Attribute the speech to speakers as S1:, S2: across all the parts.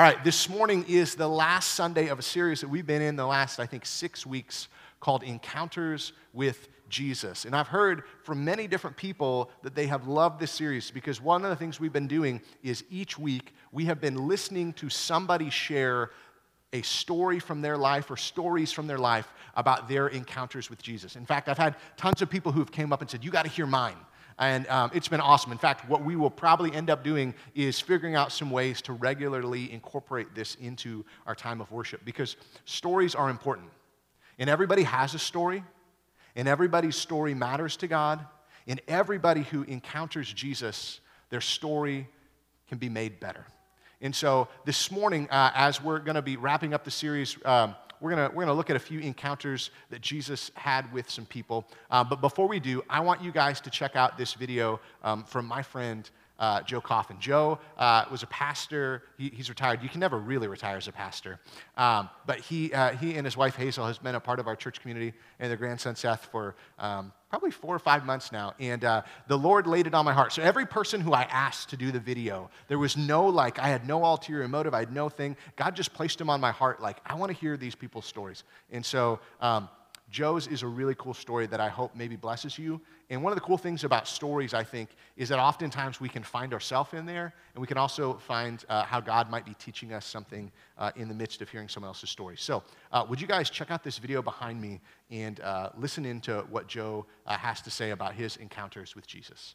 S1: All right, this morning is the last Sunday of a series that we've been in the last, I think, six weeks called Encounters with Jesus. And I've heard from many different people that they have loved this series because one of the things we've been doing is each week we have been listening to somebody share a story from their life or stories from their life about their encounters with Jesus. In fact, I've had tons of people who have came up and said, "You got to hear mine." And um, it's been awesome. In fact, what we will probably end up doing is figuring out some ways to regularly incorporate this into our time of worship because stories are important. And everybody has a story, and everybody's story matters to God. And everybody who encounters Jesus, their story can be made better. And so this morning, uh, as we're going to be wrapping up the series, um, we're going we're gonna look at a few encounters that Jesus had with some people. Uh, but before we do, I want you guys to check out this video um, from my friend uh, Joe Coffin. Joe uh, was a pastor. He, he's retired. You can never really retire as a pastor. Um, but he, uh, he and his wife Hazel has been a part of our church community and their grandson Seth for um, probably four or five months now. And uh, the Lord laid it on my heart. So every person who I asked to do the video, there was no like, I had no ulterior motive. I had no thing. God just placed them on my heart. Like, I want to hear these people's stories. And so um, Joe's is a really cool story that I hope maybe blesses you. And one of the cool things about stories, I think, is that oftentimes we can find ourselves in there, and we can also find uh, how God might be teaching us something uh, in the midst of hearing someone else's story. So, uh, would you guys check out this video behind me and uh, listen into what Joe uh, has to say about his encounters with Jesus?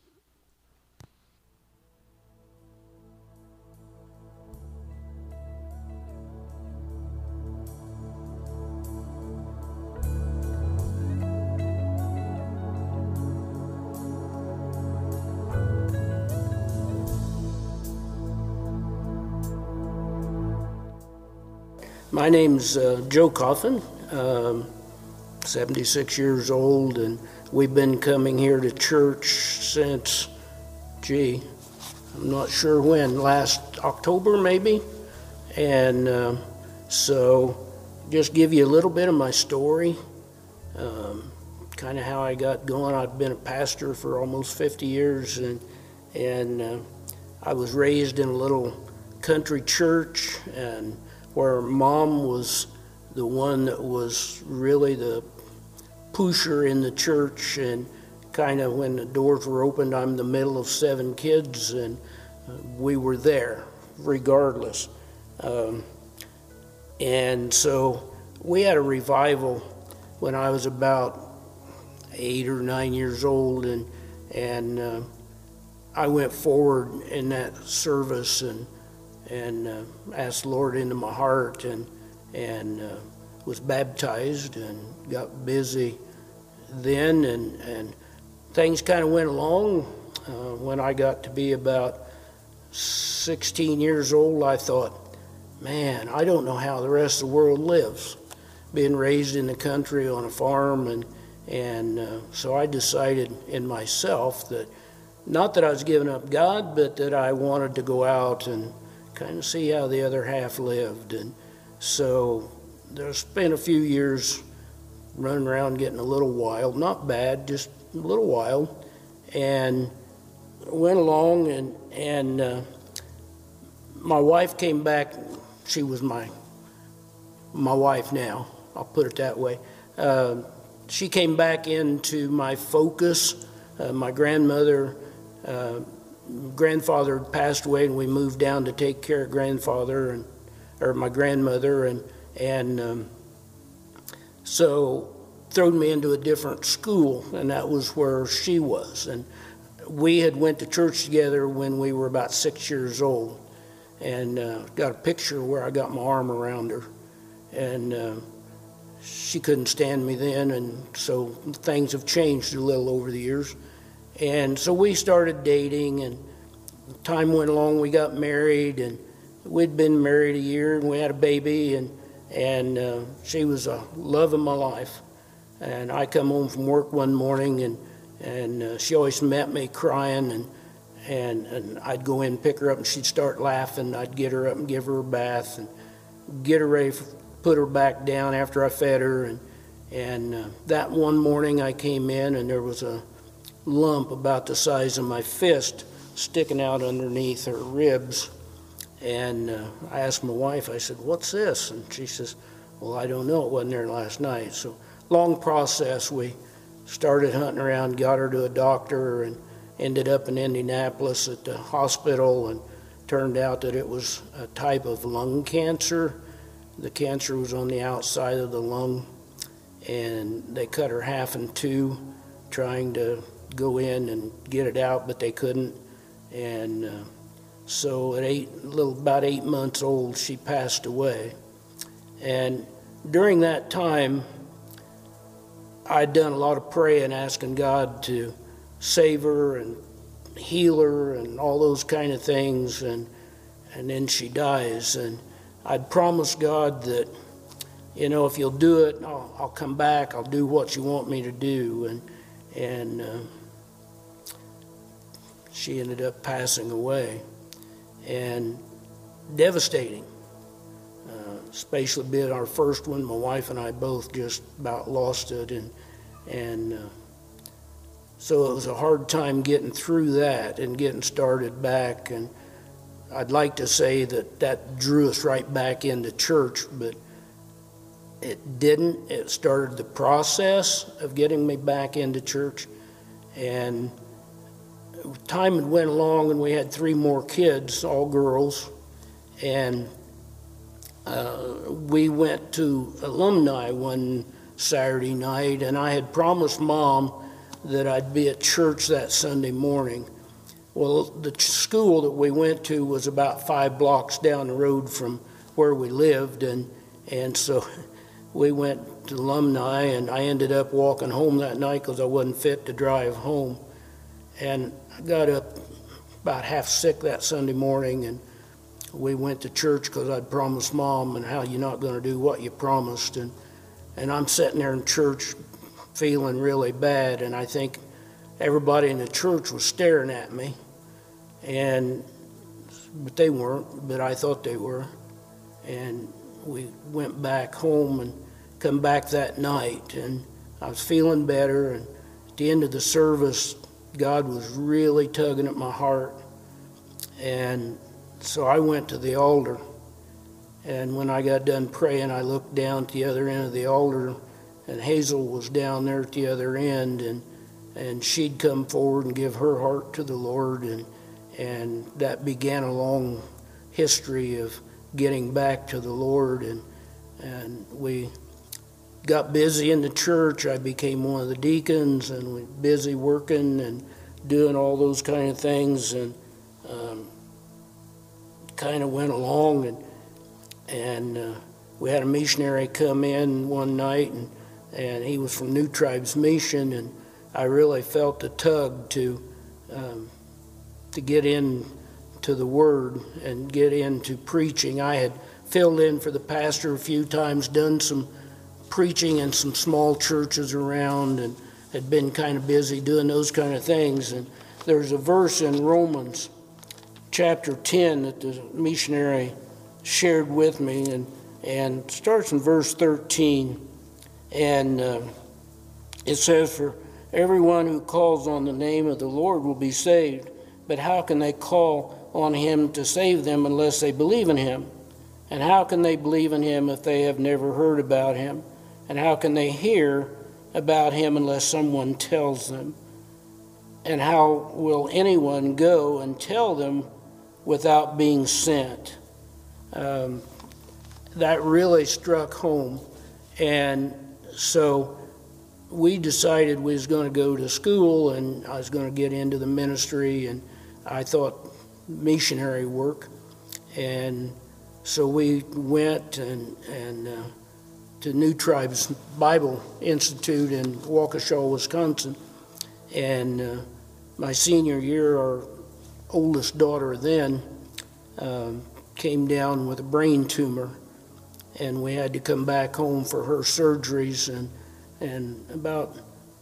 S2: My name's uh, Joe Coffin, um, 76 years old, and we've been coming here to church since, gee, I'm not sure when, last October maybe. And uh, so, just give you a little bit of my story, um, kind of how I got going. I've been a pastor for almost 50 years, and, and uh, I was raised in a little country church, and where mom was the one that was really the pusher in the church and kind of when the doors were opened i'm the middle of seven kids and uh, we were there regardless. Um, and so we had a revival when i was about eight or nine years old and and uh, i went forward in that service and and uh, asked the Lord into my heart and and uh, was baptized and got busy then and and things kind of went along. Uh, when I got to be about 16 years old, I thought, man, I don't know how the rest of the world lives. Being raised in the country on a farm and and uh, so I decided in myself that not that I was giving up God, but that I wanted to go out and kind of see how the other half lived. And so there's been a few years running around getting a little wild, not bad, just a little wild. And went along, and, and uh, my wife came back. She was my, my wife now, I'll put it that way. Uh, she came back into my focus. Uh, my grandmother uh, grandfather passed away, and we moved down to take care of grandfather and or my grandmother, and and um, so threw me into a different school, and that was where she was. And we had went to church together when we were about six years old, and uh, got a picture where I got my arm around her, and. Uh, she couldn't stand me then, and so things have changed a little over the years. And so we started dating, and time went along. We got married, and we'd been married a year, and we had a baby, and and uh, she was a love of my life. And I come home from work one morning, and and uh, she always met me crying, and and and I'd go in, and pick her up, and she'd start laughing. I'd get her up and give her a bath, and get her ready, for, put her back down after I fed her, and and uh, that one morning I came in, and there was a lump about the size of my fist sticking out underneath her ribs. And uh, I asked my wife, I said, What's this? And she says, Well, I don't know. It wasn't there last night. So, long process. We started hunting around, got her to a doctor, and ended up in Indianapolis at the hospital. And turned out that it was a type of lung cancer. The cancer was on the outside of the lung, and they cut her half in two, trying to go in and get it out, but they couldn't. And uh, so at eight, little about eight months old, she passed away. And during that time, I'd done a lot of praying, asking God to save her and heal her and all those kind of things. And and then she dies. And I'd promised God that, you know, if you'll do it, I'll, I'll come back. I'll do what you want me to do. And and uh, she ended up passing away, and devastating. Uh, being our first one, my wife and I both just about lost it, and and uh, so it was a hard time getting through that and getting started back. And I'd like to say that that drew us right back into church, but it didn't. It started the process of getting me back into church, and time had went along, and we had three more kids, all girls, and uh, we went to alumni one Saturday night, and I had promised mom that I'd be at church that Sunday morning. Well, the school that we went to was about five blocks down the road from where we lived, and and so we went to alumni, and I ended up walking home that night because I wasn't fit to drive home, and I got up about half sick that Sunday morning, and we went to church because I'd promised mom, and how you're not going to do what you promised, and and I'm sitting there in church feeling really bad, and I think everybody in the church was staring at me, and but they weren't, but I thought they were, and we went back home and come back that night, and I was feeling better, and at the end of the service, God was really tugging at my heart, and so I went to the altar. And when I got done praying, I looked down at the other end of the altar, and Hazel was down there at the other end, and and she'd come forward and give her heart to the Lord, and and that began a long history of getting back to the Lord, and and we got busy in the church. I became one of the deacons, and we busy working and doing all those kind of things, and um, kind of went along, and and uh, we had a missionary come in one night, and and he was from New Tribes Mission, and I really felt the tug to um, to get in to the Word and get into preaching. I had filled in for the pastor a few times, done some preaching in some small churches around, and had been kind of busy doing those kind of things. And there's a verse in Romans chapter 10 that the missionary shared with me, and, and starts in verse 13. And uh, it says, For everyone who calls on the name of the Lord will be saved. But how can they call on him to save them unless they believe in him? And how can they believe in him if they have never heard about him? And how can they hear about him unless someone tells them? And how will anyone go and tell them without being sent? Um, that really struck home. And so we decided we was going to go to school and I was going to get into the ministry and I thought missionary work. And so we went and, and uh, to New Tribes Bible Institute in Waukesha, Wisconsin. And uh, my senior year, our oldest daughter then um, came down with a brain tumor, and we had to come back home for her surgeries. And and about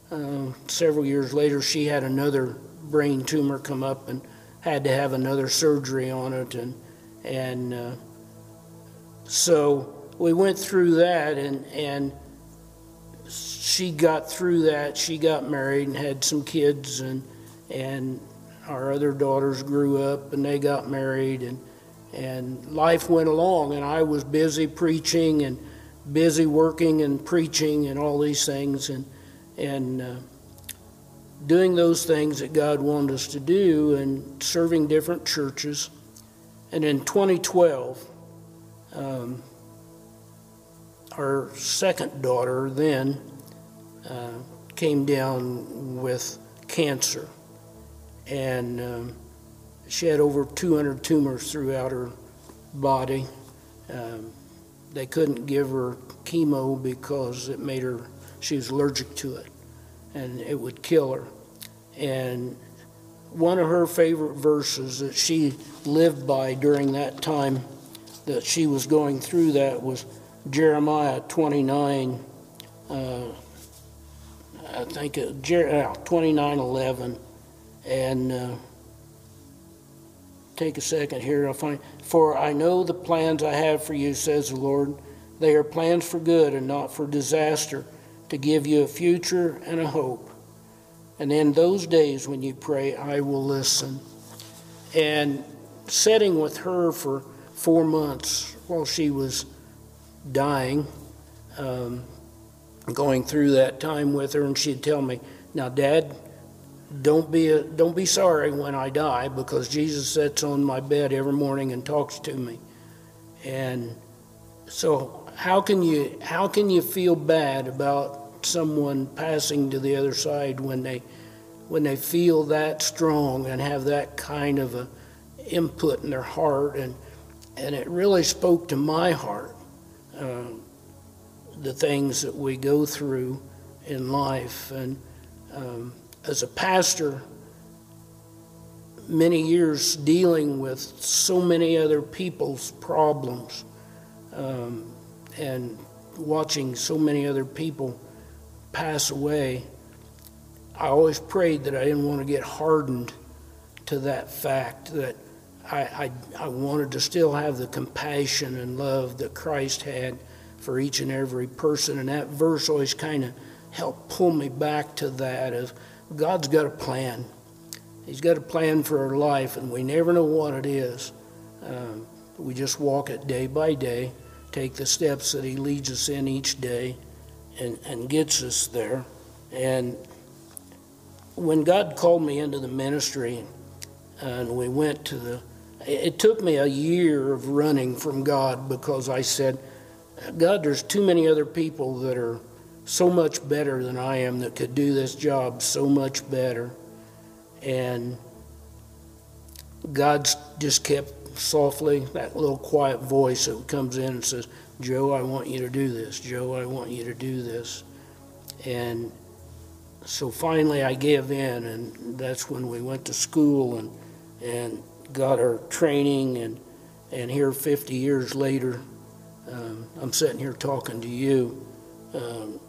S2: uh, several years later, she had another brain tumor come up and had to have another surgery on it. And, and uh, so we went through that, and, and she got through that. She got married and had some kids, and, and our other daughters grew up and they got married. And, and life went along, and I was busy preaching and busy working and preaching and all these things, and and uh, doing those things that God wanted us to do, and serving different churches. And in 2012, um, our second daughter then uh, came down with cancer, and um, she had over 200 tumors throughout her body. Um, they couldn't give her chemo because it made her, she was allergic to it, and it would kill her. And one of her favorite verses that she lived by during that time that she was going through that was Jeremiah 29, uh, I think it, Jer- uh, 29 11. And uh, take a second here. I'll find, For I know the plans I have for you, says the Lord. They are plans for good and not for disaster, to give you a future and a hope. And in those days when you pray, I will listen. And sitting with her for four months while she was dying, um, going through that time with her, and she'd tell me, "Now, Dad, don't be a, don't be sorry when I die, because Jesus sits on my bed every morning and talks to me." And so, how can you how can you feel bad about someone passing to the other side when they when they feel that strong and have that kind of a input in their heart and and it really spoke to my heart uh, the things that we go through in life. And um, as a pastor many years dealing with so many other people's problems um, and watching so many other people pass away I always prayed that I didn't want to get hardened to that fact that I, I, I, wanted to still have the compassion and love that Christ had for each and every person. And that verse always kind of helped pull me back to that of God's got a plan. He's got a plan for our life, and we never know what it is. Um, we just walk it day by day, take the steps that He leads us in each day, and, and gets us there. And when God called me into the ministry and we went to the, it took me a year of running from God because I said, God, there's too many other people that are so much better than I am that could do this job so much better. And God just kept softly, that little quiet voice that comes in and says, Joe, I want you to do this. Joe, I want you to do this. And so finally I gave in, and that's when we went to school and and got our training, and and here 50 years later, um, I'm sitting here talking to you. Um,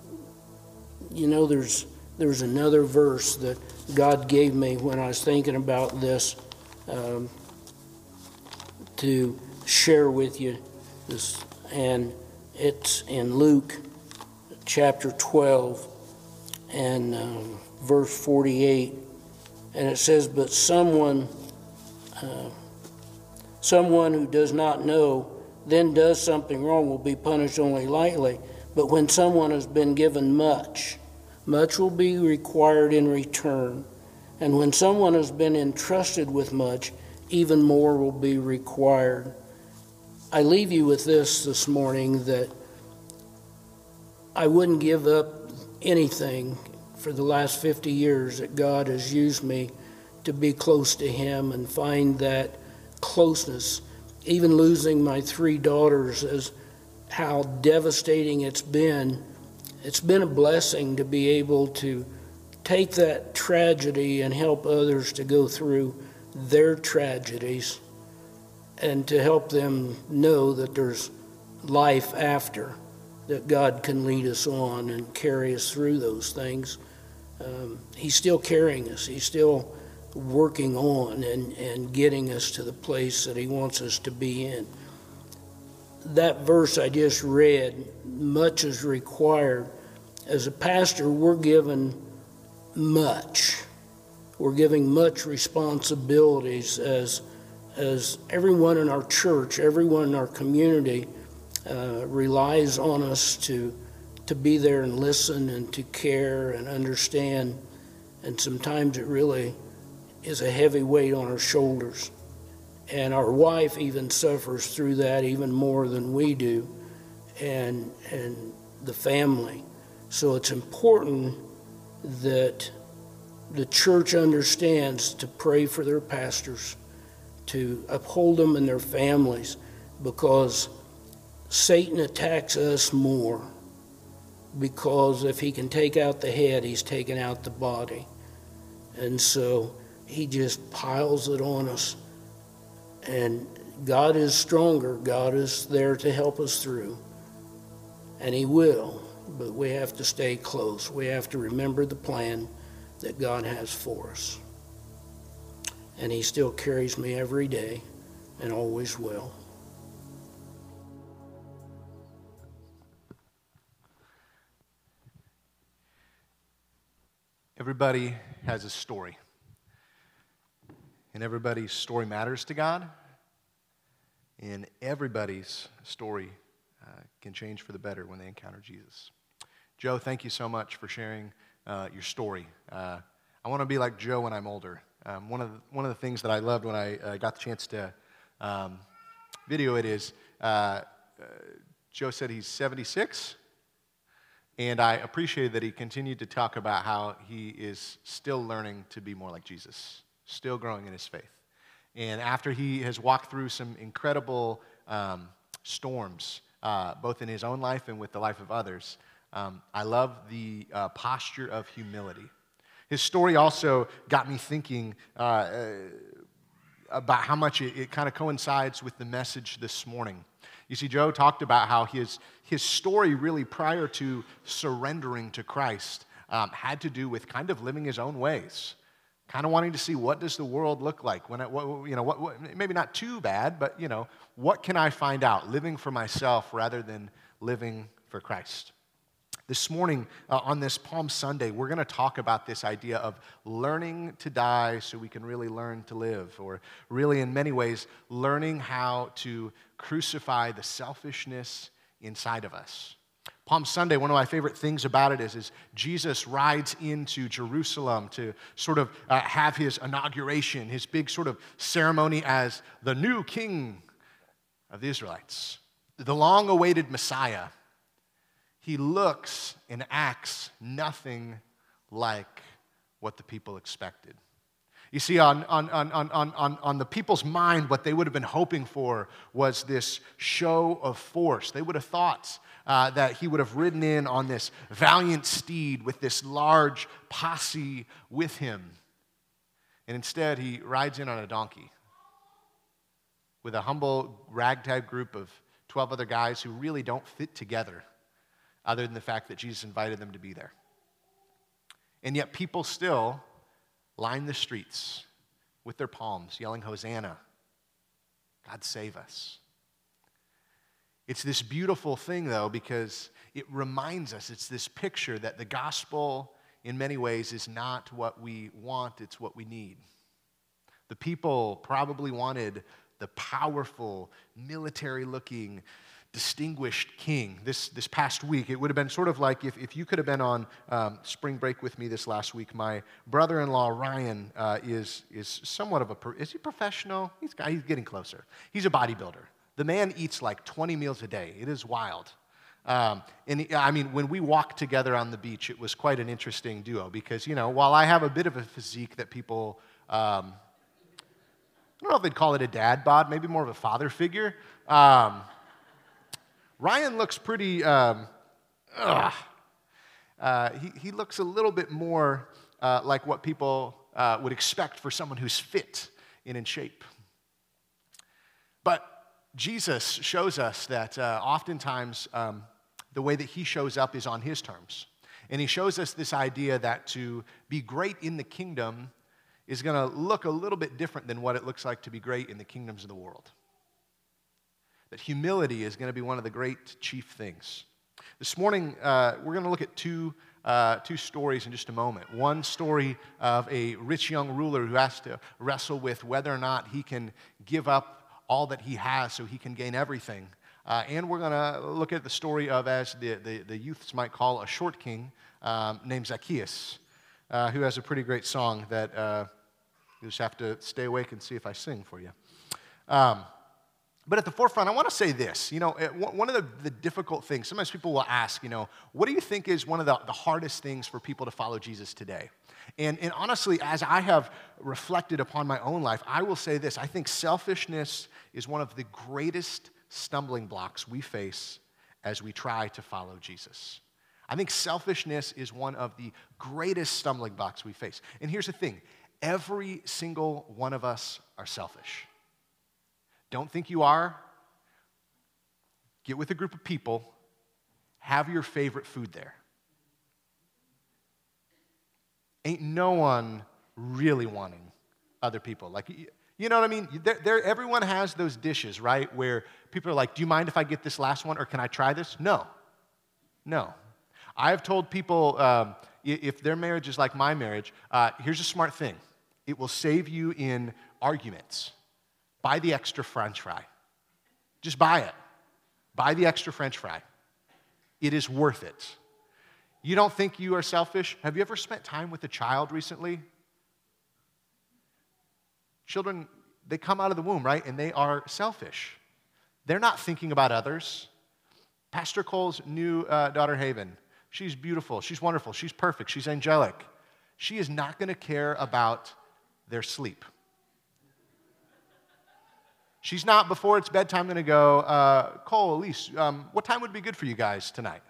S2: you know, there's there's another verse that God gave me when I was thinking about this um, to share with you. This and it's in Luke chapter 12 and um, verse 48. And it says, But someone, uh, someone who does not know, then does something wrong will be punished only lightly. But when someone has been given much, much will be required in return. And when someone has been entrusted with much, even more will be required. I leave you with this this morning that I wouldn't give up anything for the last 50 years that God has used me to be close to Him and find that closeness. Even losing my three daughters, is how devastating it's been, it's been a blessing to be able to take that tragedy and help others to go through their tragedies and to help them know that there's life after that God can lead us on and carry us through those things. Um, he's still carrying us. He's still working on and, and getting us to the place that He wants us to be in. That verse I just read, much is required. As a pastor, we're given much. We're giving much responsibilities as as everyone in our church, everyone in our community uh, relies on us to, to be there and listen and to care and understand. And sometimes it really is a heavy weight on our shoulders. And our wife even suffers through that even more than we do, and, and the family. So it's important that the church understands to pray for their pastors, to uphold them and their families, because Satan attacks us more. Because if he can take out the head, he's taken out the body. And so he just piles it on us. And God is stronger. God is there to help us through. And he will. But we have to stay close. We have to remember the plan that God has for us. And He still carries me every day and always will.
S1: Everybody has a story. And everybody's story matters to God. And everybody's story uh, can change for the better when they encounter Jesus. Joe, thank you so much for sharing uh, your story. Uh, I want to be like Joe when I'm older. Um, one, of the, one of the things that I loved when I uh, got the chance to um, video it is uh, uh, Joe said he's 76. And I appreciated that he continued to talk about how he is still learning to be more like Jesus, still growing in his faith. And after he has walked through some incredible um, storms, uh, both in his own life and with the life of others, um, I love the uh, posture of humility. His story also got me thinking uh, uh about how much it, it kind of coincides with the message this morning. You see, Joe talked about how his, his story, really prior to surrendering to Christ, um, had to do with kind of living his own ways kind of wanting to see what does the world look like when I, what, you know what, what, maybe not too bad but you know what can i find out living for myself rather than living for christ this morning, uh, on this Palm Sunday, we're going to talk about this idea of learning to die so we can really learn to live, or really, in many ways, learning how to crucify the selfishness inside of us. Palm Sunday, one of my favorite things about it is, is Jesus rides into Jerusalem to sort of uh, have his inauguration, his big sort of ceremony as the new king of the Israelites, the long awaited Messiah he looks and acts nothing like what the people expected. You see, on, on, on, on, on, on the people's mind, what they would have been hoping for was this show of force. They would have thought uh, that he would have ridden in on this valiant steed with this large posse with him. And instead, he rides in on a donkey with a humble ragtag group of 12 other guys who really don't fit together other than the fact that Jesus invited them to be there. And yet, people still line the streets with their palms, yelling, Hosanna, God save us. It's this beautiful thing, though, because it reminds us, it's this picture that the gospel, in many ways, is not what we want, it's what we need. The people probably wanted the powerful, military looking, distinguished king this, this past week. It would have been sort of like if, if you could have been on um, spring break with me this last week. My brother in law, Ryan, uh, is, is somewhat of a, is he professional? He's, he's getting closer. He's a bodybuilder. The man eats like 20 meals a day. It is wild. Um, and I mean, when we walked together on the beach, it was quite an interesting duo because, you know, while I have a bit of a physique that people, um, I don't know if they'd call it a dad bod, maybe more of a father figure. Um, Ryan looks pretty, um, uh, he, he looks a little bit more uh, like what people uh, would expect for someone who's fit and in shape. But Jesus shows us that uh, oftentimes um, the way that he shows up is on his terms. And he shows us this idea that to be great in the kingdom is going to look a little bit different than what it looks like to be great in the kingdoms of the world that humility is going to be one of the great chief things. This morning, uh, we're going to look at two uh, two stories in just a moment. One story of a rich young ruler who has to wrestle with whether or not he can give up all that he has so he can gain everything. Uh, and we're going to look at the story of, as the, the, the youths might call, a short king um, named Zacchaeus, uh, who has a pretty great song that uh, you just have to stay awake and see if I sing for you. Um, but at the forefront, I want to say this. You know, eh, one of the, the, difficult things, sometimes people will ask, you know, what do you think is one of the, the hardest things for people to follow Jesus today? And, and honestly, as I have reflected upon my own life, I will say this I think selfishness is one of the greatest stumbling blocks we face as we try to follow Jesus. I think selfishness is one of the greatest stumbling blocks we face. And here's the thing every single one of us are selfish. Don't think you are. Get with a group of people, have your favorite food there. Ain't no one really wanting other people. Like, you know what I mean? There, there, everyone has those dishes, right? Where people are like, Do you mind if I get this last one or can I try this? No. No. I have told people um, if their marriage is like my marriage, uh, here's a smart thing it will save you in arguments. Buy the extra french fry. Just buy it. Buy the extra french fry. It is worth it. You don't think you are selfish? Have you ever spent time with a child recently? Children, they come out of the womb, right? And they are selfish. They're not thinking about others. Pastor Cole's new uh, daughter, Haven, she's beautiful. She's wonderful. She's perfect. She's angelic. She is not going to care about their sleep. She's not, before it's bedtime, going to go, uh, Cole, Elise, um, what time would be good for you guys tonight?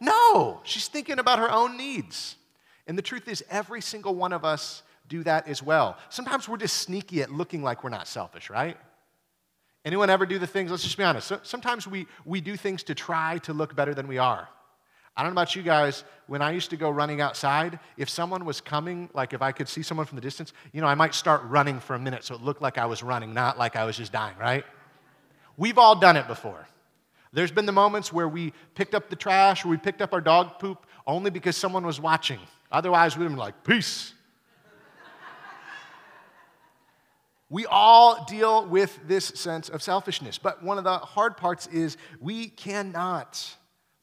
S1: No, she's thinking about her own needs. And the truth is, every single one of us do that as well. Sometimes we're just sneaky at looking like we're not selfish, right? Anyone ever do the things, let's just be honest, sometimes we, we do things to try to look better than we are. I don't know about you guys, when I used to go running outside, if someone was coming, like if I could see someone from the distance, you know, I might start running for a minute so it looked like I was running, not like I was just dying, right? We've all done it before. There's been the moments where we picked up the trash or we picked up our dog poop only because someone was watching. Otherwise, we'd have been like, peace. we all deal with this sense of selfishness. But one of the hard parts is we cannot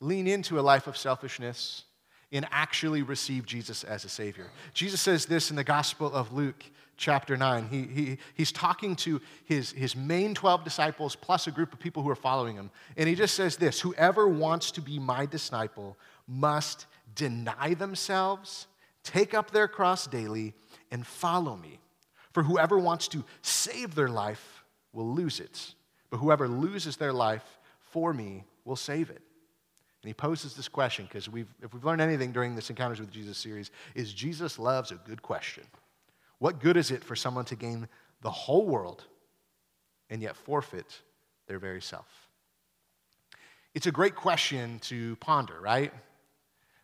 S1: lean into a life of selfishness and actually receive Jesus as a Savior. Jesus says this in the Gospel of Luke chapter 9. He, he, he's talking to his, his main 12 disciples plus a group of people who are following him. And he just says this Whoever wants to be my disciple must deny themselves, take up their cross daily, and follow me. For whoever wants to save their life will lose it, but whoever loses their life for me will save it. And he poses this question because we've, if we've learned anything during this Encounters with Jesus series, is Jesus loves a good question. What good is it for someone to gain the whole world and yet forfeit their very self? It's a great question to ponder, right?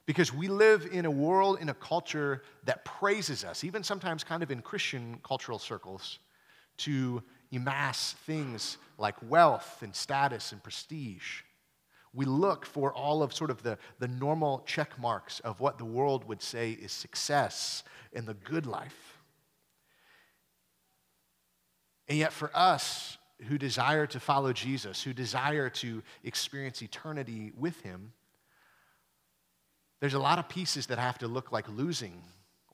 S1: Because we live in a world, in a culture that praises us, even sometimes kind of in Christian cultural circles, to amass things like wealth and status and prestige. We look for all of sort of the, the normal check marks of what the world would say is success in the good life. And yet, for us who desire to follow Jesus, who desire to experience eternity with Him, there's a lot of pieces that have to look like losing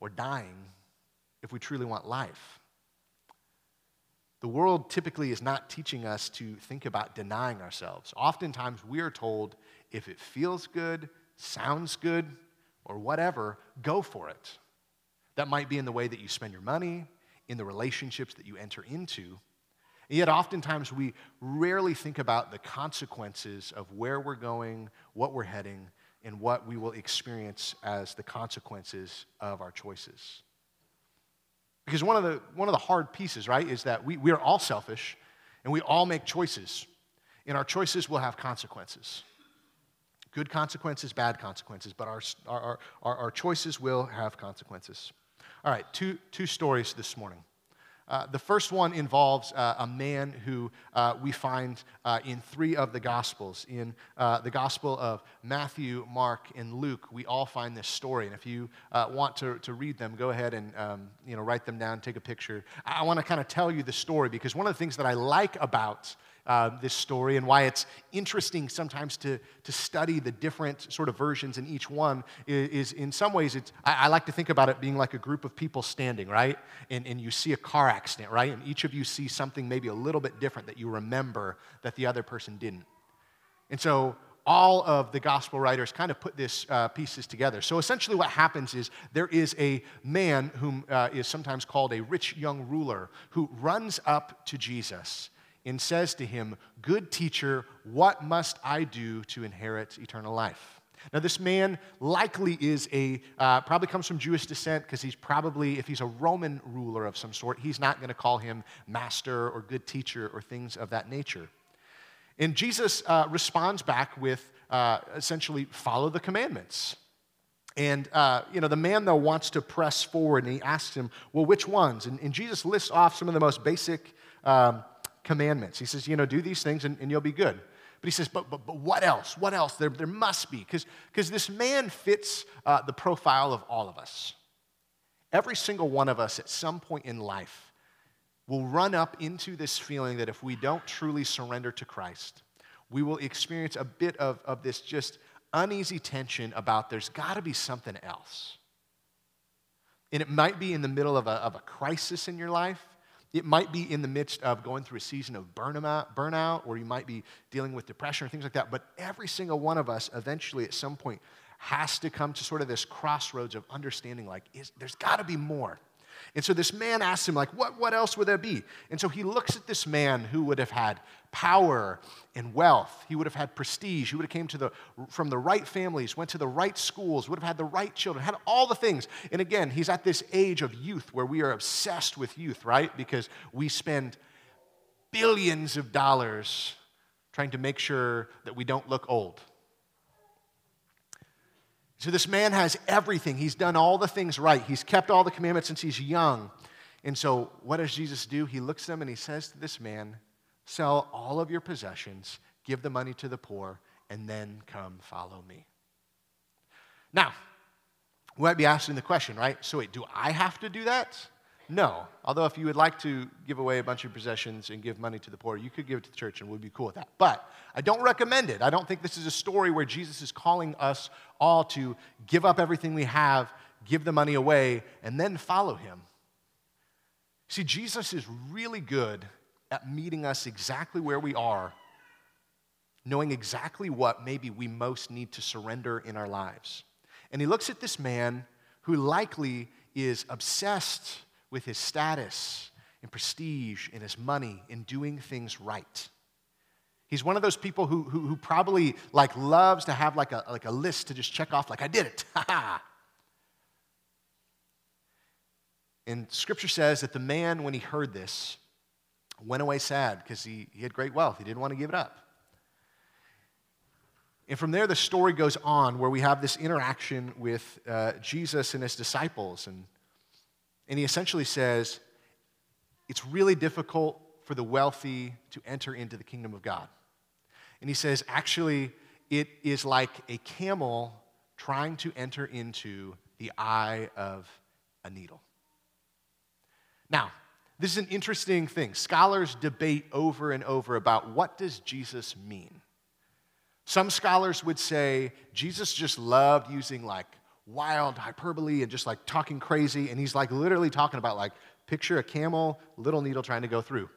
S1: or dying if we truly want life. The world typically is not teaching us to think about denying ourselves. Oftentimes, we are told if it feels good, sounds good, or whatever, go for it. That might be in the way that you spend your money, in the relationships that you enter into. And yet, oftentimes, we rarely think about the consequences of where we're going, what we're heading, and what we will experience as the consequences of our choices. Because one of the, one of the hard pieces, right, is that we, we are all selfish and we all make choices. And our choices will have consequences good consequences, bad consequences, but our, our, our, our choices will have consequences. All right, two, two stories this morning. Uh, the first one involves uh, a man who uh, we find uh, in three of the Gospels. In uh, the Gospel of Matthew, Mark, and Luke, we all find this story. And if you want to, to read them, go ahead and um, you know, write them down, take a picture. I want to kind of tell you the story because one of the things that I like about uh, this story and why it's interesting sometimes to, to study the different sort of versions in each one is, is in some ways, it's, I, I, like to think about it being like a group of people standing, right? And, and you see a car accident, right? And each of you see something maybe a little bit different that you remember that the other person didn't. And so all of the gospel writers kind of put this uh, pieces together. So essentially, what happens is there is a man whom uh, is sometimes called a rich young ruler who runs up to Jesus and says to him, Good teacher, what must I do to inherit eternal life? Now, this man likely is a, uh, probably comes from Jewish descent because he's probably, if he's a Roman ruler of some sort, he's not going to call him master or good teacher or things of that nature. And Jesus uh, responds back with uh, essentially, follow the commandments. And, uh, you know, the man, though, wants to press forward and he asks him, well, which ones? And, and Jesus lists off some of the most basic um, commandments. He says, you know, do these things and, and you'll be good. But he says, but, but, but what else? What else? There, there must be. Because this man fits uh, the profile of all of us. Every single one of us at some point in life will run up into this feeling that if we don't truly surrender to Christ, we will experience a bit of, of this just uneasy tension about there's got to be something else. And it might be in the middle of a, of a crisis in your life. It might be in the midst of going through a season of burnout, or you might be dealing with depression or things like that. But every single one of us eventually, at some point, has to come to sort of this crossroads of understanding like, is, there's got to be more. And so this man asks him, like, what, what else would there be? And so he looks at this man who would have had power and wealth. He would have had prestige. He would have came to the, from the right families, went to the right schools, would have had the right children, had all the things. And again, he's at this age of youth where we are obsessed with youth, right? Because we spend billions of dollars trying to make sure that we don't look old. So this man has everything. He's done all the things right. He's kept all the commandments since he's young. And so what does Jesus do? He looks at them and he says to this man, Sell all of your possessions, give the money to the poor, and then come follow me. Now, we might be asking the question, right? So, wait, do I have to do that? No. Although, if you would like to give away a bunch of possessions and give money to the poor, you could give it to the church and we'd be cool with that. But I don't recommend it. I don't think this is a story where Jesus is calling us all to give up everything we have, give the money away, and then follow him. See, Jesus is really good at meeting us exactly where we are, knowing exactly what maybe we most need to surrender in our lives. And he looks at this man who likely is obsessed with his status and prestige and his money in doing things right. He's one of those people who, who, who, probably like loves to have like a, like a list to just check off, like, I did it. and scripture says that the man, when he heard this, went away sad because he, he had great wealth. He didn't want to give it up. And from there, the story goes on where we have this interaction with uh, Jesus and his disciples. And and he essentially says it's really difficult for the wealthy to enter into the kingdom of God. And he says, actually, it is like a camel trying to enter into the eye of a needle. Now, this is an interesting thing. Scholars debate over and over about what does Jesus mean? Some scholars would say Jesus just loved using like wild hyperbole and just like talking crazy. And he's like literally talking about like, picture a camel, little needle trying to go through.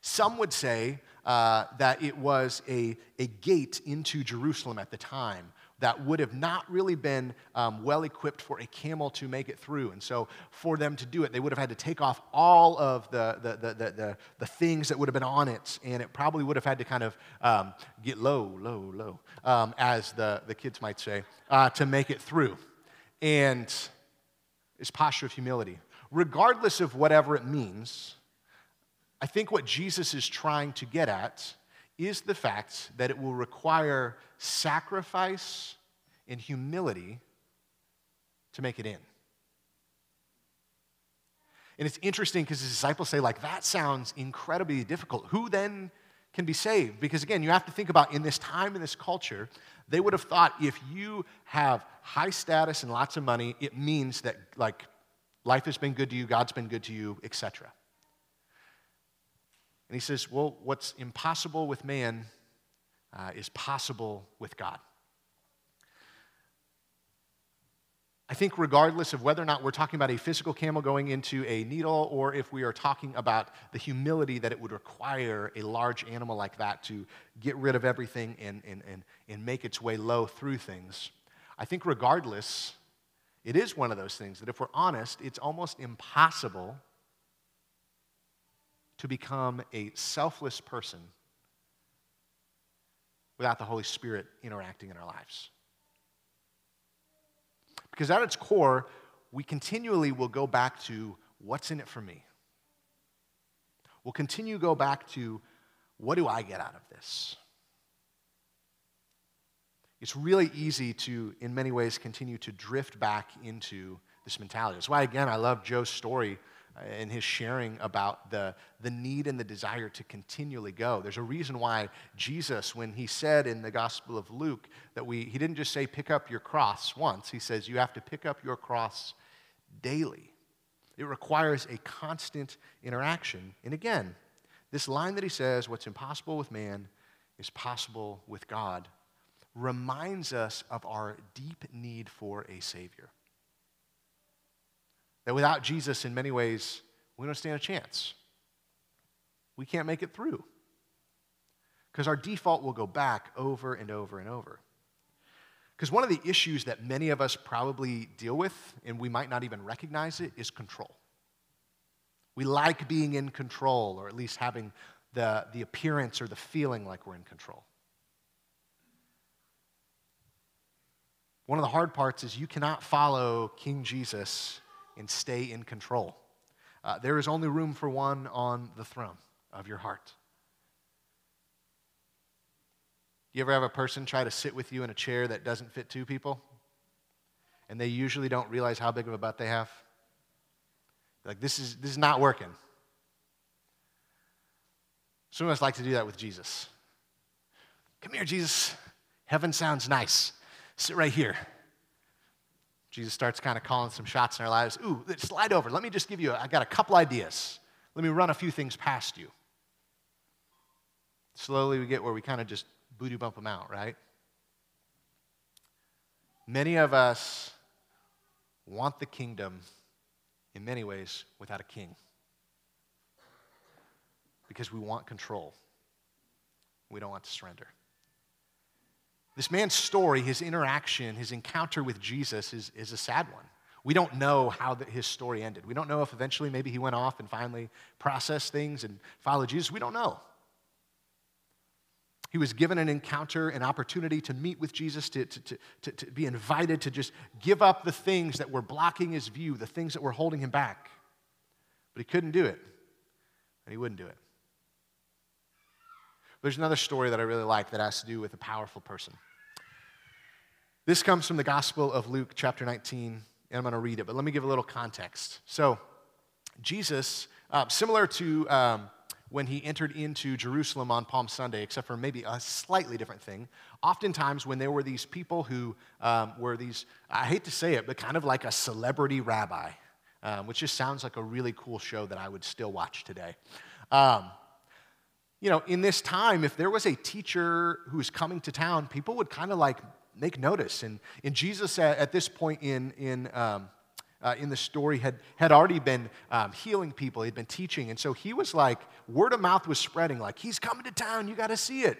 S1: Some would say uh, that it was a, a gate into Jerusalem at the time that would have not really been um, well equipped for a camel to make it through. And so, for them to do it, they would have had to take off all of the, the, the, the, the, the things that would have been on it, and it probably would have had to kind of um, get low, low, low, um, as the, the kids might say, uh, to make it through. And it's posture of humility. Regardless of whatever it means, I think what Jesus is trying to get at is the fact that it will require sacrifice and humility to make it in. And it's interesting because the disciples say, like, that sounds incredibly difficult. Who then can be saved? Because again, you have to think about in this time, in this culture, they would have thought if you have high status and lots of money, it means that, like, life has been good to you, God's been good to you, etc. And he says, well, what's impossible with man uh, is possible with God. I think, regardless of whether or not we're talking about a physical camel going into a needle, or if we are talking about the humility that it would require a large animal like that to get rid of everything and, and, and, and make its way low through things, I think, regardless, it is one of those things that if we're honest, it's almost impossible to become a selfless person without the Holy Spirit interacting in our lives. Because at its core, we continually will go back to what's in it for me. We'll continue to go back to what do I get out of this? It's really easy to, in many ways, continue to drift back into this mentality. That's why, again, I love Joe's story and his sharing about the, the need and the desire to continually go. There's a reason why Jesus, when he said in the Gospel of Luke that we, he didn't just say, pick up your cross once. He says, you have to pick up your cross daily. It requires a constant interaction. And again, this line that he says, what's impossible with man is possible with God, reminds us of our deep need for a Savior. That without Jesus, in many ways, we don't stand a chance. We can't make it through. Because our default will go back over and over and over. Because one of the issues that many of us probably deal with, and we might not even recognize it, is control. We like being in control, or at least having the, the appearance or the feeling like we're in control. One of the hard parts is you cannot follow King Jesus and stay in control. Uh, there is only room for one on the throne of your heart. You ever have a person try to sit with you in a chair that doesn't fit two people? And they usually don't realize how big of a butt they have? Like, this is, this is not working. Some of us like to do that with Jesus. Come here, Jesus. Heaven sounds nice. Sit right here. Jesus starts kind of calling some shots in our lives. Ooh, slide over. Let me just give you, I got a couple ideas. Let me run a few things past you. Slowly we get where we kind of just booty bump them out, right? Many of us want the kingdom in many ways without a king because we want control. We don't want to surrender. This man's story, his interaction, his encounter with Jesus is, is a sad one. We don't know how the, his story ended. We don't know if eventually maybe he went off and finally processed things and followed Jesus. We don't know. He was given an encounter, an opportunity to meet with Jesus, to, to, to, to, be invited to just give up the things that were blocking his view, the things that were holding him back. But he couldn't do it, and he wouldn't do it. There's another story that I really like that has to do with a powerful person. This comes from the Gospel of Luke, chapter 19, and I'm going to read it, but let me give a little context. So, Jesus, uh, similar to um, when he entered into Jerusalem on Palm Sunday, except for maybe a slightly different thing, oftentimes when there were these people who um, were these, I hate to say it, but kind of like a celebrity rabbi, um, which just sounds like a really cool show that I would still watch today. Um, you know, in this time, if there was a teacher who was coming to town, people would kind of like make notice. And, and Jesus, at, at this point in, in, um, uh, in the story, had, had already been um, healing people, he'd been teaching. And so he was like, word of mouth was spreading, like, he's coming to town, you got to see it.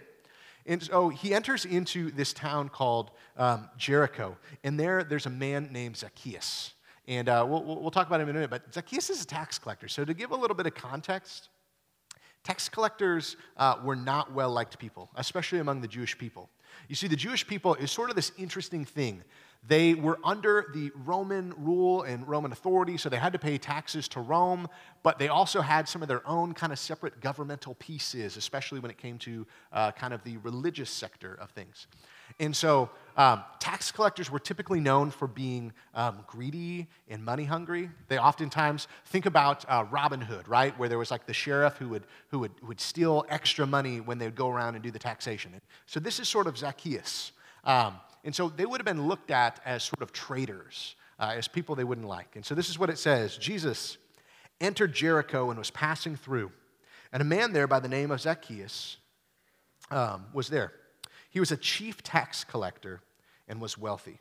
S1: And so he enters into this town called um, Jericho. And there, there's a man named Zacchaeus. And uh, we'll, we'll talk about him in a minute, but Zacchaeus is a tax collector. So to give a little bit of context, tax collectors uh, were not well liked people, especially among the Jewish people. You see, the Jewish people is sort of this interesting thing. They were under the Roman rule and Roman authority, so they had to pay taxes to Rome, but they also had some of their own kind of separate governmental pieces, especially when it came to uh, kind of the religious sector of things. And so um, tax collectors were typically known for being um, greedy and money hungry. They oftentimes think about uh, Robin Hood, right? Where there was like the sheriff who would, who, would, who would steal extra money when they would go around and do the taxation. So this is sort of Zacchaeus. Um, and so they would have been looked at as sort of traitors, uh, as people they wouldn't like. And so this is what it says Jesus entered Jericho and was passing through. And a man there by the name of Zacchaeus um, was there. He was a chief tax collector and was wealthy.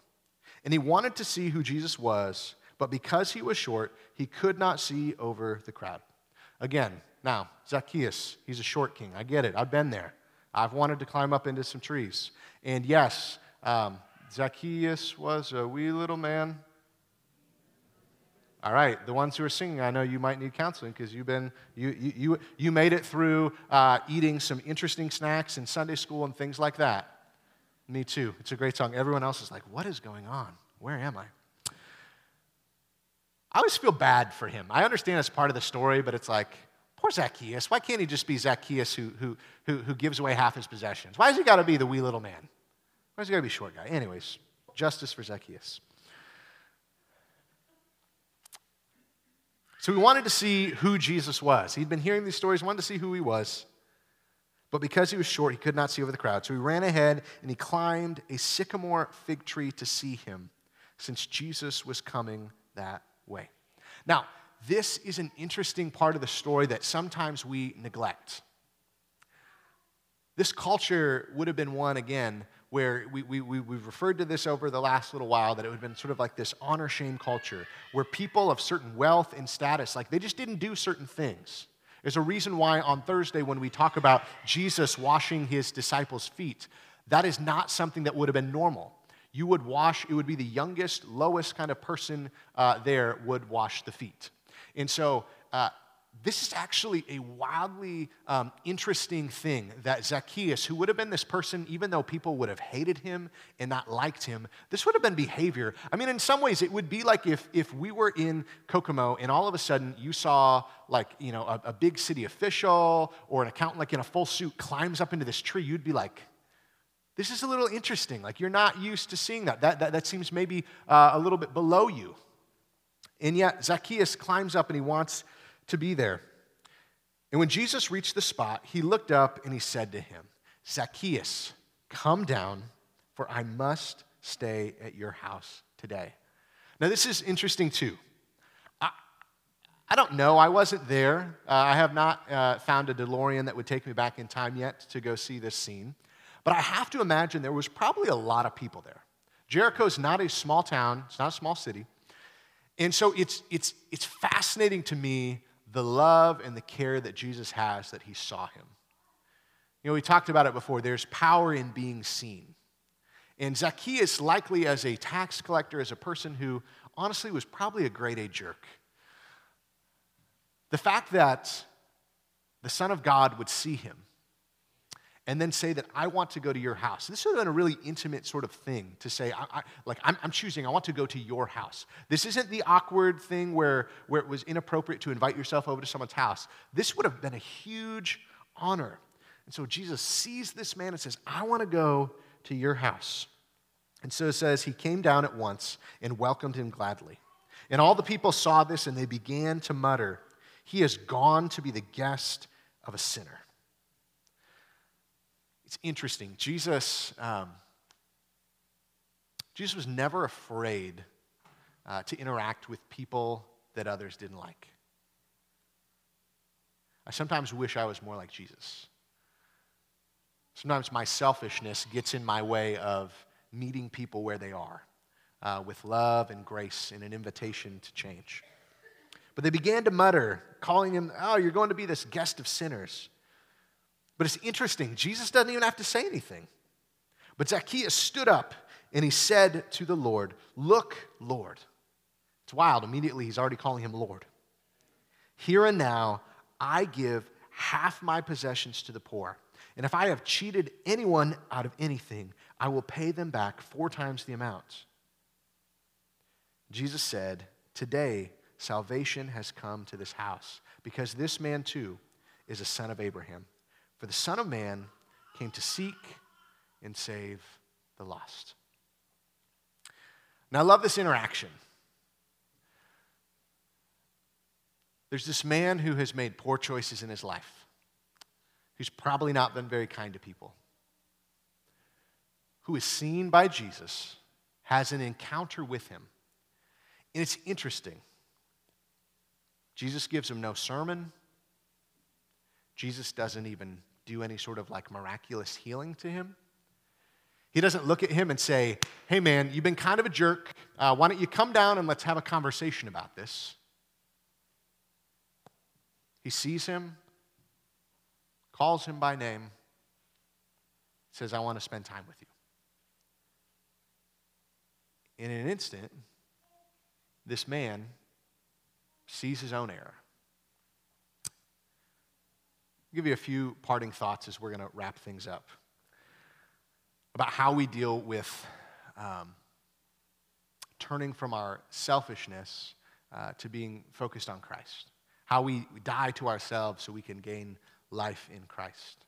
S1: And he wanted to see who Jesus was, but because he was short, he could not see over the crowd. Again, now, Zacchaeus, he's a short king. I get it. I've been there. I've wanted to climb up into some trees. And yes, um, Zacchaeus was a wee little man. All right, the ones who are singing, I know you might need counseling because you've been you, you, you, you made it through uh, eating some interesting snacks in Sunday school and things like that. Me too. It's a great song. Everyone else is like, "What is going on? Where am I?" I always feel bad for him. I understand it's part of the story, but it's like, poor Zacchaeus. Why can't he just be Zacchaeus who, who, who, who gives away half his possessions? Why has he got to be the wee little man? Why has he got to be short guy? Anyways, justice for Zacchaeus. So we wanted to see who Jesus was. He'd been hearing these stories, wanted to see who he was. But because he was short, he could not see over the crowd. So he ran ahead and he climbed a sycamore fig tree to see him, since Jesus was coming that way. Now, this is an interesting part of the story that sometimes we neglect. This culture would have been one, again, where we, we, we, have referred to this over the last little while, that it would have been sort of like this honor shame culture, where people of certain wealth and status, like they just didn't do certain things. There's a reason why on Thursday, when we talk about Jesus washing his disciples' feet, that is not something that would have been normal. You would wash, it would be the youngest, lowest kind of person uh, there would wash the feet. And so, uh, this is actually a wildly um, interesting thing that Zacchaeus, who would have been this person, even though people would have hated him and not liked him, this would have been behavior. I mean, in some ways, it would be like if, if we were in Kokomo and all of a sudden you saw, like, you know, a, a big city official or an accountant, like in a full suit, climbs up into this tree, you'd be like, this is a little interesting. Like, you're not used to seeing that. That, that, that seems maybe uh, a little bit below you. And yet, Zacchaeus climbs up and he wants to be there. And when Jesus reached the spot, he looked up and he said to him, Zacchaeus, come down, for I must stay at your house today. Now, this is interesting too. I, don't know. I wasn't there. Uh, I have not uh, found a DeLorean that would take me back in time yet to go see this scene. But I have to imagine there was probably a lot of people there. Jericho is not a small town, it's not a small city. And so it's, it's, it's fascinating to me the love and the care that Jesus has that he saw him. You know, we talked about it before. There's power in being seen. And Zacchaeus, likely as a tax collector, as a person who honestly was probably a grade A jerk. The fact that the Son of God would see him and then say that I want to go to your house. This would have been a really intimate sort of thing to say, I, I, like, I'm, I'm, choosing, I want to go to your house. This isn't the awkward thing where, where it was inappropriate to invite yourself over to someone's house. This would have been a huge honor. And so Jesus sees this man and says, I want to go to your house. And so it says, he came down at once and welcomed him gladly. And all the people saw this and they began to mutter, He has gone to be the guest of a sinner it's interesting. Jesus, um, Jesus was never afraid uh, to interact with people that others didn't like. I sometimes wish I was more like Jesus. Sometimes my selfishness gets in my way of meeting people where they are uh, with love and grace and an invitation to change. But they began to mutter, calling him, Oh, you're going to be this guest of sinners. But it's interesting, Jesus doesn't even have to say anything. But Zacchaeus stood up and he said to the Lord, Look, Lord. It's wild. Immediately, he's already calling him Lord. Here and now, I give half my possessions to the poor. And if I have cheated anyone out of anything, I will pay them back four times the amount. Jesus said, Today salvation has come to this house, because this man too is a son of Abraham. For the Son of Man came to seek and save the lost. Now, I love this interaction. There's this man who has made poor choices in his life, who's probably not been very kind to people, who is seen by Jesus, has an encounter with him. And it's interesting. Jesus gives him no sermon. Jesus doesn't even do any sort of like miraculous healing to him. He doesn't look at him and say, Hey, man, you've been kind of a jerk. Uh, why don't you come down and let's have a conversation about this? He sees him, calls him by name, says, I want to spend time with you. In an instant, this man sees his own error. I'll give you a few parting thoughts as we're going to wrap things up about how we deal with um, turning from our selfishness uh, to being focused on Christ how we die to ourselves so we can gain life in Christ.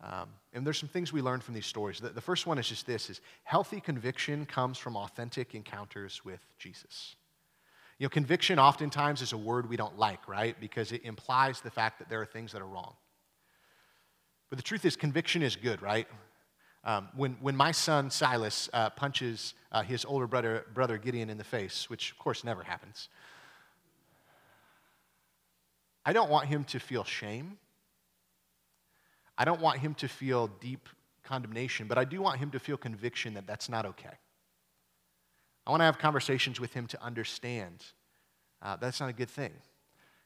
S1: Um, and there's some things we learn from these stories. The, the first one is just this is healthy conviction comes from authentic encounters with Jesus. You know, conviction oftentimes is a word we don't like, right? Because it implies the fact that there are things that are wrong. But the truth is, conviction is good, right? Um, when, when my son Silas uh, punches uh, his older brother, brother Gideon in the face, which of course never happens, I don't want him to feel shame. I don't want him to feel deep condemnation, but I do want him to feel conviction that that's not okay. I want to have conversations with him to understand uh, that's not a good thing.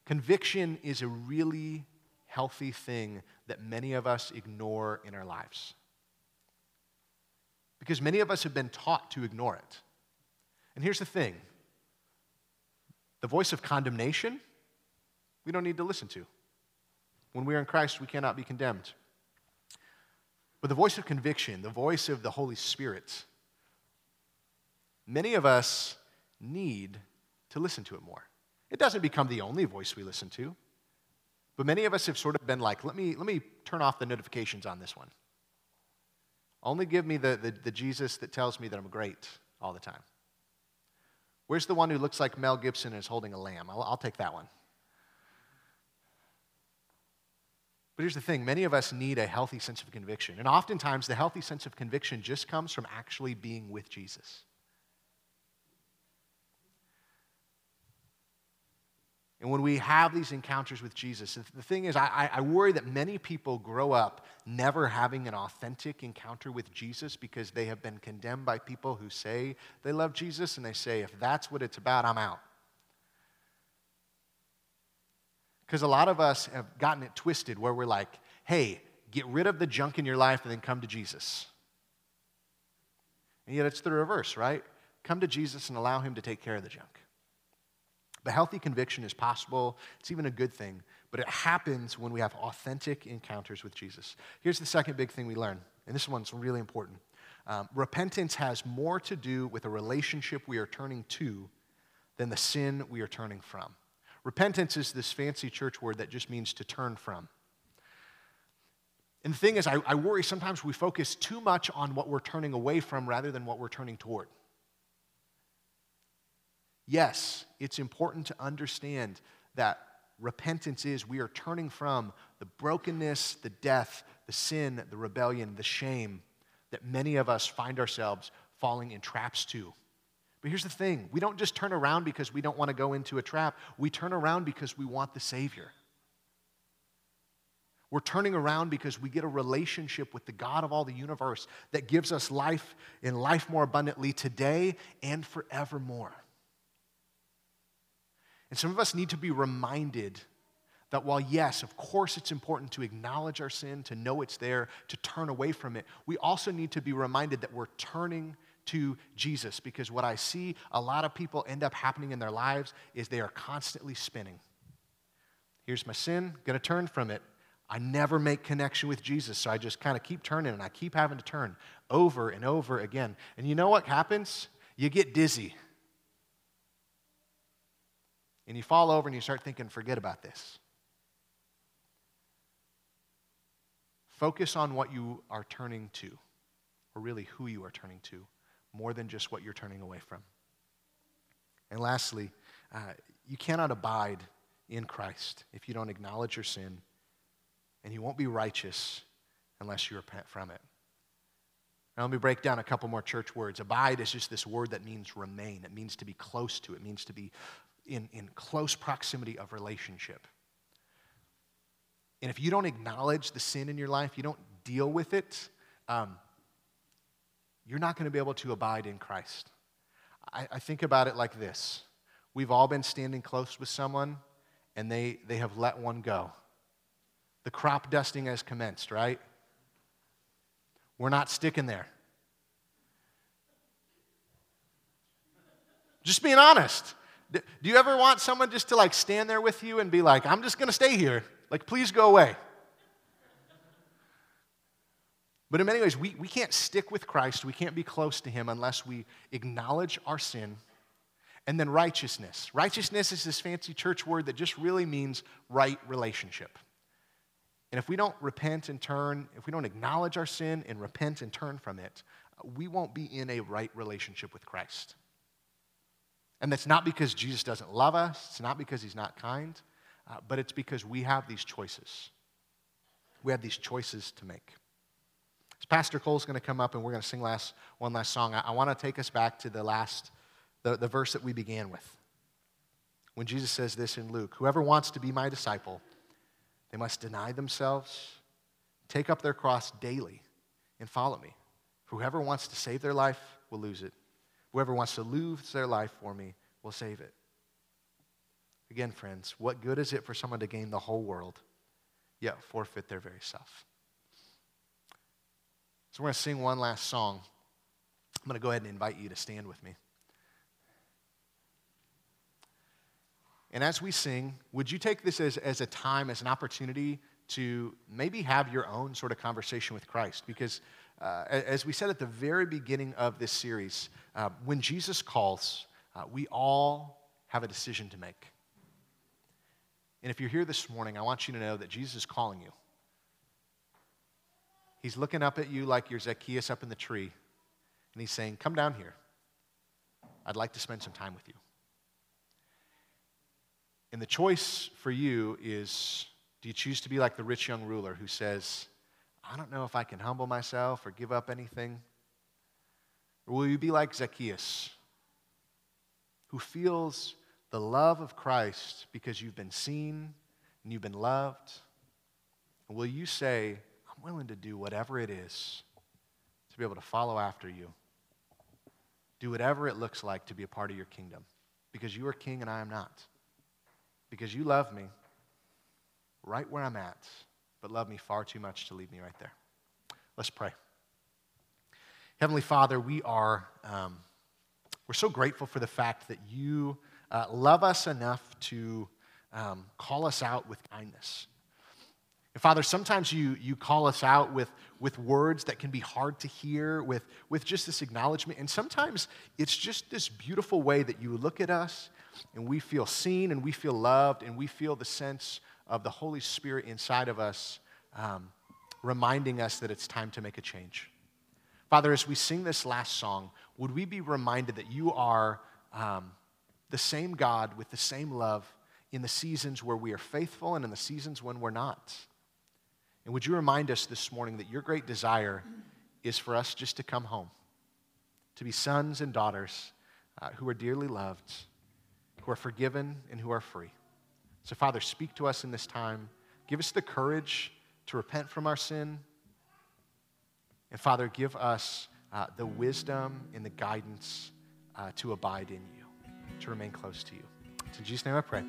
S1: Conviction is a really healthy thing that many of us ignore in our lives. Because many of us have been taught to ignore it. And here's the thing the voice of condemnation we don't need to listen to. When we are in Christ, we cannot be condemned. But the voice of conviction, the voice of the Holy Spirit, many of us need to listen to it more. It doesn't become the only voice we listen to, but many of us have sort of been like, let me, let me turn off the notifications on this one. Only give me the, the, the Jesus that tells me that I'm great all the time. Where's the one who looks like Mel Gibson and is holding a lamb? I'll, I'll take that one. But here's the thing many of us need a healthy sense of conviction. And oftentimes, the healthy sense of conviction just comes from actually being with Jesus. And when we have these encounters with Jesus, the thing is, I, I, worry that many people grow up never having an authentic encounter with Jesus because they have been condemned by people who say they love Jesus and they say, if that's what it's about, I'm out. Because a lot of us have gotten it twisted where we're like, hey, get rid of the junk in your life and then come to Jesus. And yet it's the reverse, right? Come to Jesus and allow Him to take care of the junk. The healthy conviction is possible, it's even a good thing, but it happens when we have authentic encounters with Jesus. Here's the second big thing we learn, and this one's really important. Um, repentance has more to do with a relationship we are turning to than the sin we are turning from. Repentance is this fancy church word that just means to turn from. And the thing is, I, I, worry sometimes we focus too much on what we're turning away from rather than what we're turning toward. Yes, it's important to understand that repentance is we are turning from the brokenness, the death, the sin, the rebellion, the shame that many of us find ourselves falling in traps to. But here's the thing we don't just turn around because we don't want to go into a trap, we turn around because we want the Savior. We're turning around because we get a relationship with the God of all the universe that gives us life in life more abundantly today and forevermore. And some of us need to be reminded that while, yes, of course, it's important to acknowledge our sin, to know it's there, to turn away from it, we also need to be reminded that we're turning to Jesus because what I see a lot of people end up happening in their lives is they are constantly spinning. Here's my sin, gonna turn from it. I never make connection with Jesus, so I just kind of keep turning and I keep having to turn over and over again. And you know what happens? You get dizzy. And you fall over and you start thinking, forget about this. Focus on what you are turning to, or really who you are turning to, more than just what you're turning away from. And lastly, uh, you cannot abide in Christ if you don't acknowledge your sin, and you won't be righteous unless you repent from it. Now, let me break down a couple more church words. Abide is just this word that means remain, it means to be close to, it means to be in, in close proximity of relationship. And if you don't acknowledge the sin in your life, you don't deal with it, um, you're not going to be able to abide in Christ. I, I think about it like this we've all been standing close with someone, and they, they have let one go. The crop dusting has commenced, right? We're not sticking there. Just being honest. Do you ever want someone just to like stand there with you and be like, I'm just going to stay here? Like, please go away. But in many ways, we, we can't stick with Christ. We can't be close to Him unless we acknowledge our sin. And then righteousness. Righteousness is this fancy church word that just really means right relationship. And if we don't repent and turn, if we don't acknowledge our sin and repent and turn from it, we won't be in a right relationship with Christ. And that's not because Jesus doesn't love us, it's not because he's not kind, uh, but it's because we have these choices. We have these choices to make. So Pastor Cole's going to come up and we're going to sing last, one last song. I, I want to take us back to the last, the, the verse that we began with. When Jesus says this in Luke Whoever wants to be my disciple, they must deny themselves, take up their cross daily, and follow me. Whoever wants to save their life will lose it. Whoever wants to lose their life for me will save it. Again, friends, what good is it for someone to gain the whole world, yet forfeit their very self? So we're going to sing one last song. I'm going to go ahead and invite you to stand with me. And as we sing, would you take this as, as a time, as an opportunity to maybe have your own sort of conversation with Christ? Because uh, as we said at the very beginning of this series, uh, when Jesus calls, uh, we all have a decision to make. And if you're here this morning, I want you to know that Jesus is calling you. He's looking up at you like you're Zacchaeus up in the tree, and he's saying, Come down here. I'd like to spend some time with you. And the choice for you is do you choose to be like the rich young ruler who says, I don't know if I can humble myself or give up anything? Or will you be like Zacchaeus, who feels the love of Christ because you've been seen and you've been loved? Will you say, I'm willing to do whatever it is to be able to follow after you? Do whatever it looks like to be a part of your kingdom because you are king and I am not because you love me right where I'm at, but love me far too much to leave me right there. Let's pray. Heavenly Father, we are um, we're so grateful for the fact that you uh, love us enough to um, call us out with kindness. And Father, sometimes you, you call us out with, with words that can be hard to hear, with, with just this acknowledgement. And sometimes it's just this beautiful way that you look at us and we feel seen and we feel loved and we feel the sense of the Holy Spirit inside of us um, reminding us that it's time to make a change. Father, as we sing this last song, would we be reminded that you are um, the same God with the same love in the seasons where we are faithful and in the seasons when we're not? And would you remind us this morning that your great desire is for us just to come home, to be sons and daughters uh, who are dearly loved who are forgiven and who are free. So, Father, speak to us in this time. Give us the courage to repent from our sin. And, Father, give us uh, the wisdom and the guidance uh, to abide in you, to remain close to you. It's in Jesus' name I pray.